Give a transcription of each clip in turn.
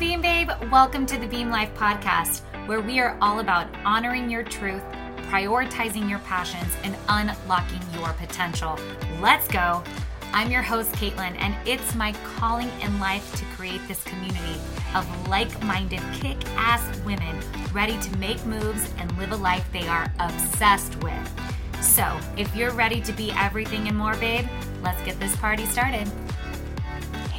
Beam Babe. Welcome to the Beam Life Podcast, where we are all about honoring your truth, prioritizing your passions, and unlocking your potential. Let's go. I'm your host, Caitlin, and it's my calling in life to create this community of like minded, kick ass women ready to make moves and live a life they are obsessed with. So, if you're ready to be everything and more, babe, let's get this party started.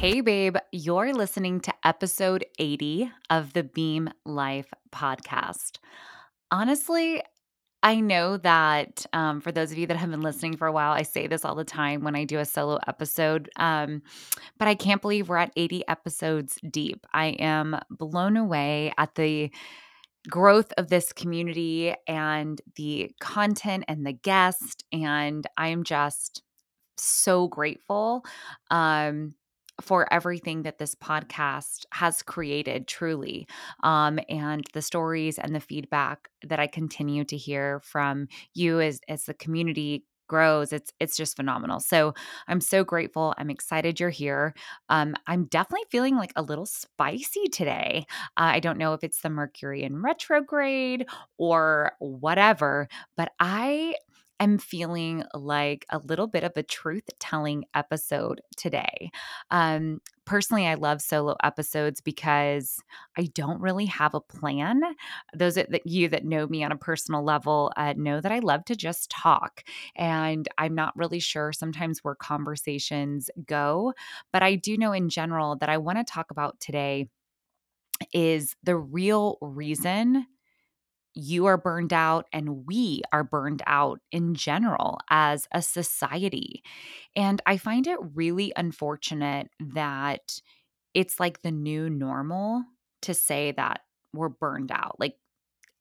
Hey, babe, you're listening to episode 80 of the Beam Life podcast. Honestly, I know that um, for those of you that have been listening for a while, I say this all the time when I do a solo episode, um, but I can't believe we're at 80 episodes deep. I am blown away at the growth of this community and the content and the guest, and I'm just so grateful. Um, for everything that this podcast has created truly um, and the stories and the feedback that i continue to hear from you as as the community grows it's it's just phenomenal. So i'm so grateful i'm excited you're here. Um, i'm definitely feeling like a little spicy today. Uh, i don't know if it's the mercury in retrograde or whatever but i am feeling like a little bit of a truth telling episode today. Um, personally, I love solo episodes because I don't really have a plan. Those that you that know me on a personal level uh, know that I love to just talk, and I'm not really sure sometimes where conversations go. But I do know in general that I want to talk about today is the real reason you are burned out and we are burned out in general as a society. And I find it really unfortunate that it's like the new normal to say that we're burned out. Like,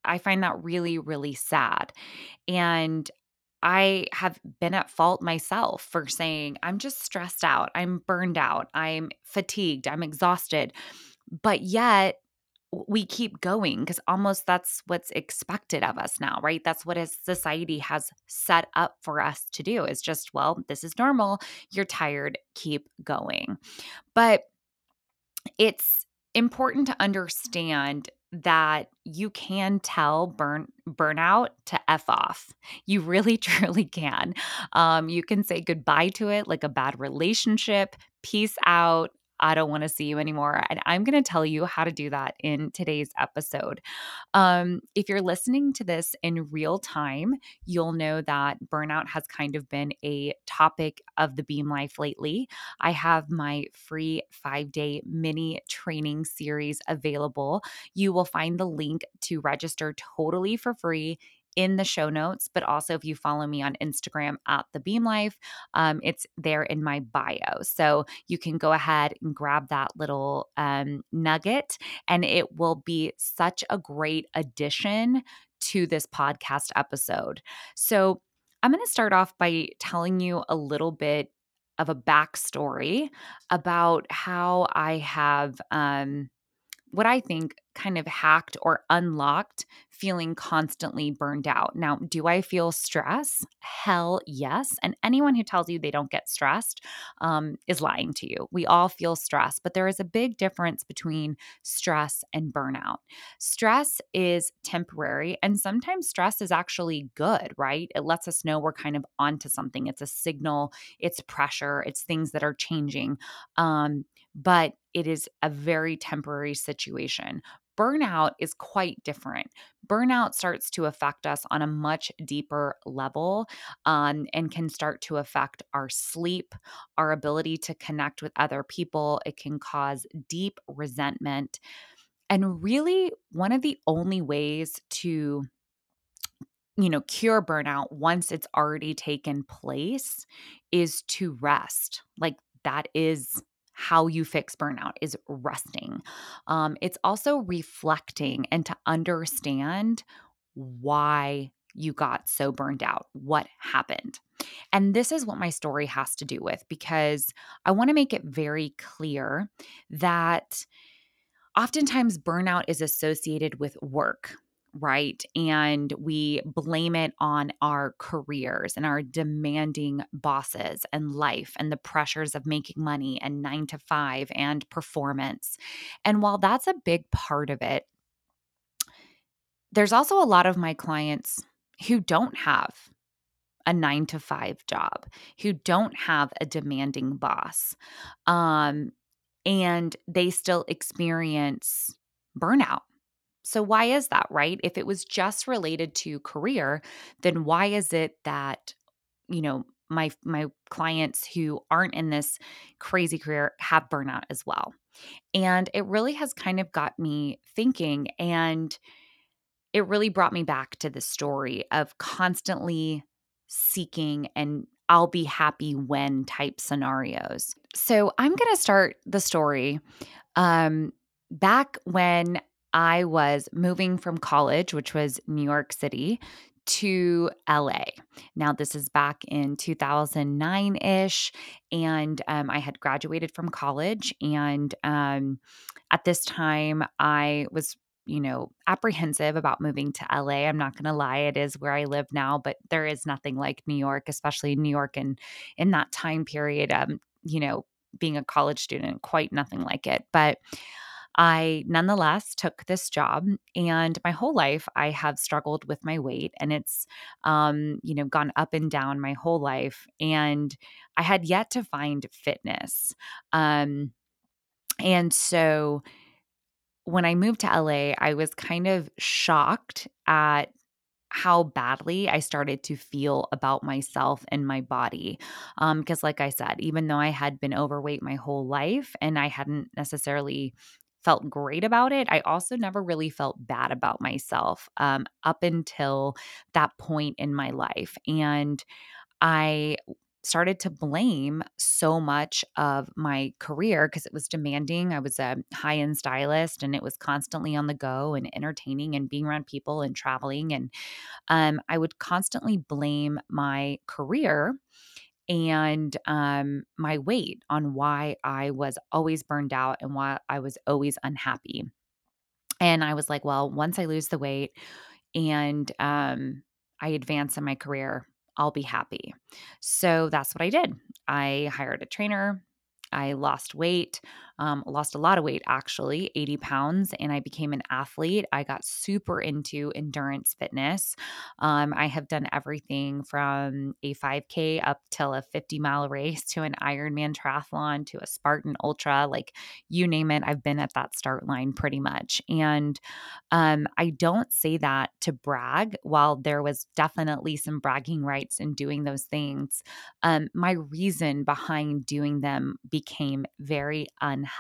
I find that really, really sad. And I have been at fault myself for saying, I'm just stressed out. I'm burned out. I'm fatigued. I'm exhausted. But yet, we keep going because almost that's what's expected of us now, right? That's what society has set up for us to do is just, well, this is normal. You're tired, keep going. But it's important to understand that you can tell burn burnout to f off. You really truly can. Um, you can say goodbye to it, like a bad relationship. Peace out. I don't want to see you anymore. And I'm going to tell you how to do that in today's episode. Um, if you're listening to this in real time, you'll know that burnout has kind of been a topic of the Beam Life lately. I have my free five day mini training series available. You will find the link to register totally for free in the show notes, but also if you follow me on Instagram at the Beam Life, um, it's there in my bio. So you can go ahead and grab that little um, nugget, and it will be such a great addition to this podcast episode. So I'm going to start off by telling you a little bit of a backstory about how I have. Um, what I think kind of hacked or unlocked feeling constantly burned out. Now, do I feel stress? Hell yes. And anyone who tells you they don't get stressed um, is lying to you. We all feel stress, but there is a big difference between stress and burnout. Stress is temporary, and sometimes stress is actually good, right? It lets us know we're kind of onto something. It's a signal, it's pressure, it's things that are changing. Um, but it is a very temporary situation. Burnout is quite different. Burnout starts to affect us on a much deeper level um, and can start to affect our sleep, our ability to connect with other people. It can cause deep resentment. And really, one of the only ways to you know, cure burnout once it's already taken place is to rest. Like that is how you fix burnout is resting. Um, it's also reflecting and to understand why you got so burned out, what happened. And this is what my story has to do with because I want to make it very clear that oftentimes burnout is associated with work right? And we blame it on our careers and our demanding bosses and life and the pressures of making money and nine to five and performance. And while that's a big part of it, there's also a lot of my clients who don't have a nine to five job, who don't have a demanding boss. Um, and they still experience burnout. So, why is that, right? If it was just related to career, then why is it that, you know, my my clients who aren't in this crazy career have burnout as well. And it really has kind of got me thinking and it really brought me back to the story of constantly seeking and I'll be happy when type scenarios. So I'm going to start the story um, back when I was moving from college, which was New York City, to LA. Now, this is back in 2009 ish, and um, I had graduated from college. And um, at this time, I was you know, apprehensive about moving to LA. I'm not going to lie, it is where I live now, but there is nothing like New York, especially New York and in, that time period. Um, you know, being a college student, quite nothing like it. But I nonetheless took this job, and my whole life I have struggled with my weight, and it's, um, you know, gone up and down my whole life. And I had yet to find fitness. Um, and so, when I moved to LA, I was kind of shocked at how badly I started to feel about myself and my body. Because, um, like I said, even though I had been overweight my whole life and I hadn't necessarily felt great about it, I also never really felt bad about myself um, up until that point in my life. And I started to blame so much of my career because it was demanding. I was a high end stylist and it was constantly on the go and entertaining and being around people and traveling. And um, I would constantly blame my career and um, my weight on why I was always burned out and why I was always unhappy. And I was like, well, once I lose the weight and um, I advance in my career, I'll be happy. So that's what I did. I hired a trainer. I lost weight, um, lost a lot of weight actually, 80 pounds, and I became an athlete. I got super into endurance fitness. Um, I have done everything from a 5K up till a 50 mile race to an Ironman triathlon to a Spartan Ultra. Like you name it, I've been at that start line pretty much. And um, I don't say that to brag. While there was definitely some bragging rights in doing those things, um, my reason behind doing them became very unhealthy.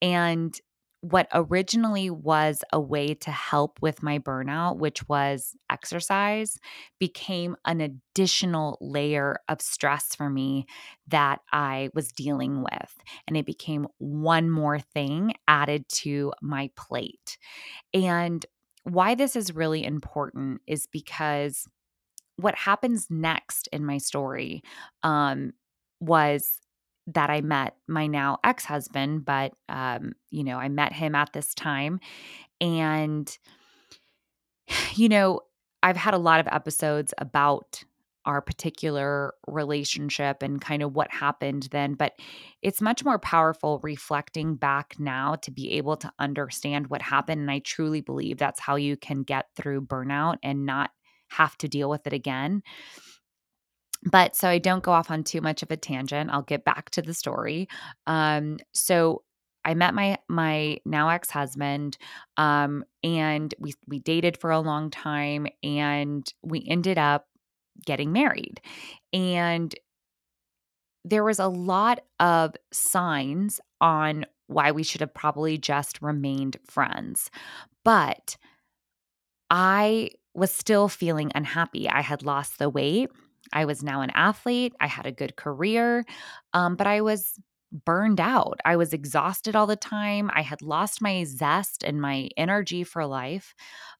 And what originally was a way to help with my burnout, which was exercise, became an additional layer of stress for me that I was dealing with. And it became one more thing added to my plate. And why this is really important is because what happens next in my story um, was that I met my now ex husband, but, um, you know, I met him at this time. And, you know, I've had a lot of episodes about our particular relationship and kind of what happened then, but it's much more powerful reflecting back now to be able to understand what happened. And I truly believe that's how you can get through burnout and not have to deal with it again. But so I don't go off on too much of a tangent. I'll get back to the story. Um, so I met my my now ex-husband um, and we we dated for a long time and we ended up getting married. And there was a lot of signs on why we should have probably just remained friends. But I was still feeling unhappy. I had lost the weight. I was now an athlete. I had a good career, um, but I was burned out. I was exhausted all the time. I had lost my zest and my energy for life,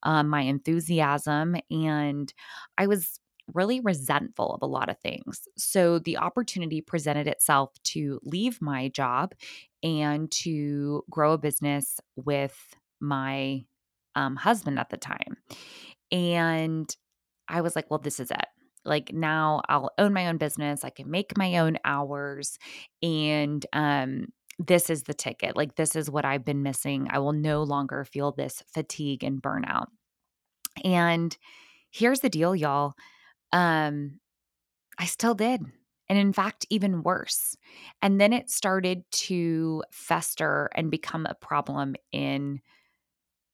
um, my enthusiasm, and I was really resentful of a lot of things. So the opportunity presented itself to leave my job and to grow a business with my um, husband at the time. And I was like, well, this is it. Like now I'll own my own business. I can make my own hours. And um, this is the ticket. Like, this is what I've been missing. I will no longer feel this fatigue and burnout. And here's the deal, y'all. Um, I still did. And in fact, even worse. And then it started to fester and become a problem in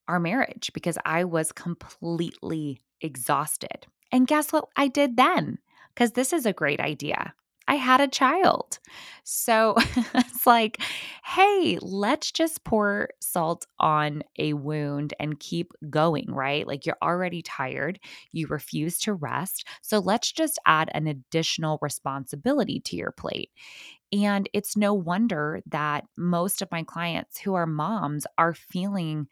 our marriage because I was completely exhausted. And guess what I did then? Because this is a great idea. I had a child. So it's like, hey, let's just pour salt on a wound and keep going, right? Like you're already tired, you refuse to rest. So let's just add an additional responsibility to your plate. And it's no wonder that most of my clients who are moms are feeling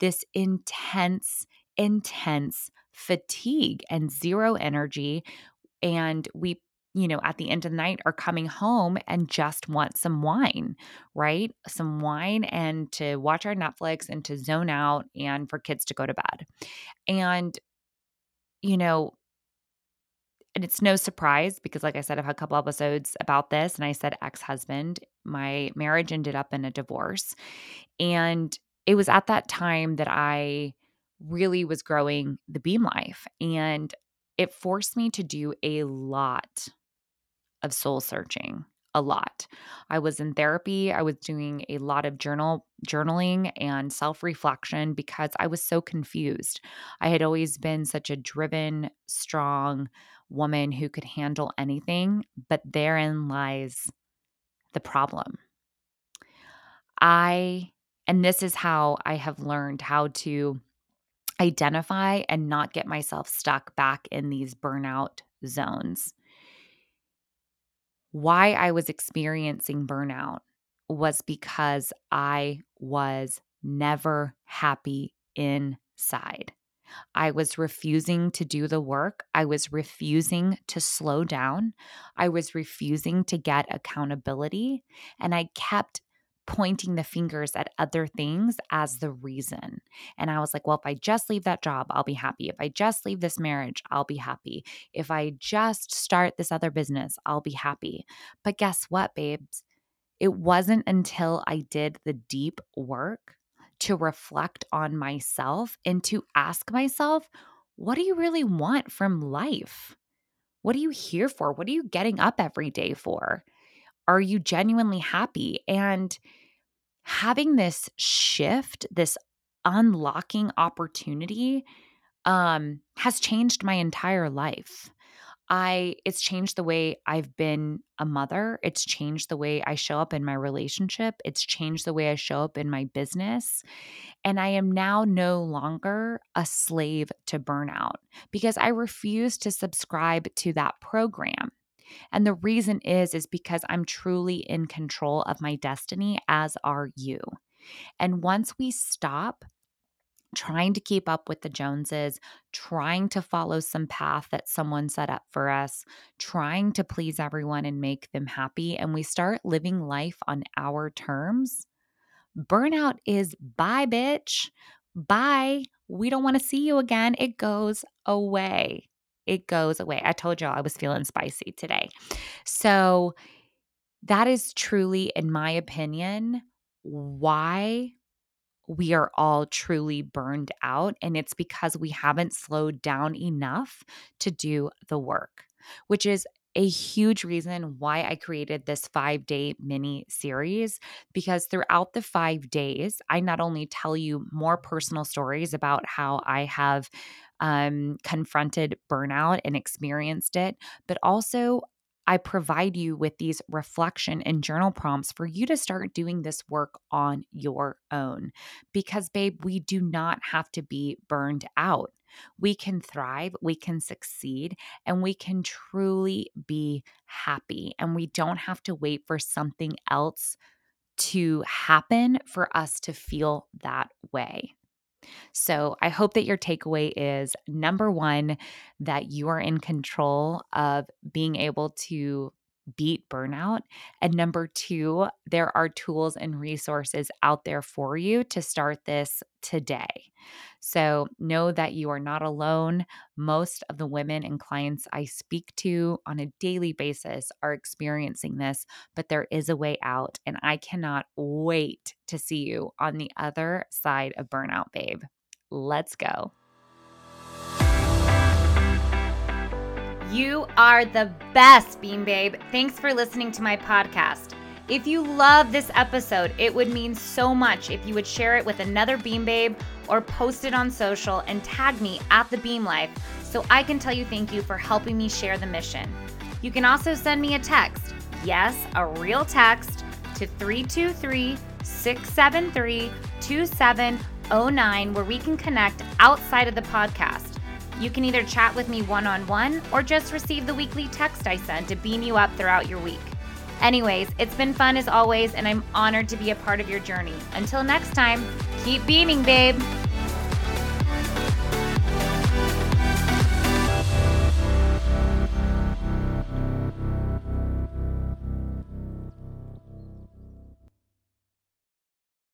this intense, intense fatigue and zero energy. And we you know, at the end of the night are coming home and just want some wine, right? Some wine and to watch our Netflix and to zone out and for kids to go to bed. And, you know, and it's no surprise because, like I said, I've had a couple episodes about this, and I said ex husband. My marriage ended up in a divorce. And it was at that time that I really was growing the Beam Life. And it forced me to do a lot of soul searching a lot. I was in therapy, I was doing a lot of journal journaling and self-reflection because I was so confused. I had always been such a driven, strong woman who could handle anything, but therein lies the problem. I and this is how I have learned how to identify and not get myself stuck back in these burnout zones why I was experiencing burnout was because I was never happy inside. I was refusing to do the work. I was refusing to slow down. I was refusing to get accountability. And I kept pointing the fingers at other things as the reason. And I was like, well, if I just leave that job, I'll be happy. If I just leave this marriage, I'll be happy. If I just start this other business, I'll be happy. But guess what, babes? It wasn't until I did the deep work to reflect on myself and to ask myself, what do you really want from life? What are you here for? What are you getting up every day for? Are you genuinely happy? And having this shift, this unlocking opportunity um has changed my entire life. I it's changed the way I've been a mother. It's changed the way I show up in my relationship. It's changed the way I show up in my business. And I am now no longer a slave to burnout because I refuse to subscribe to that program. And the reason is is because I'm truly in control of my destiny as are you. And once we stop trying to keep up with the Joneses, trying to follow some path that someone set up for us, trying to please everyone and make them happy, and we start living life on our terms, burnout is bye, bitch. Bye. We don't want to see you again. It goes away it goes away. I told y'all I was feeling spicy today. So, that is truly, in my opinion, why we are all truly burned out. And it's because we haven't slowed down enough to do the work, which is a huge reason why I created this five day mini series because throughout the five days, I not only tell you more personal stories about how I have um, confronted burnout and experienced it, but also I provide you with these reflection and journal prompts for you to start doing this work on your own. Because, babe, we do not have to be burned out. We can thrive, we can succeed, and we can truly be happy. And we don't have to wait for something else to happen for us to feel that way. So I hope that your takeaway is number one, that you are in control of being able to beat burnout. And number two, there are tools and resources out there for you to start this today. So know that you are not alone. Most of the women and clients I speak to on a daily basis are experiencing this, but there is a way out. And I cannot wait to see you on the other side of burnout, babe. Let's go. You are the best, Beam Babe. Thanks for listening to my podcast. If you love this episode, it would mean so much if you would share it with another Beam Babe or post it on social and tag me at the Beam Life so I can tell you thank you for helping me share the mission. You can also send me a text, yes, a real text, to 323 673 2709 where we can connect outside of the podcast. You can either chat with me one on one or just receive the weekly text I send to beam you up throughout your week. Anyways, it's been fun as always, and I'm honored to be a part of your journey. Until next time, keep beaming, babe.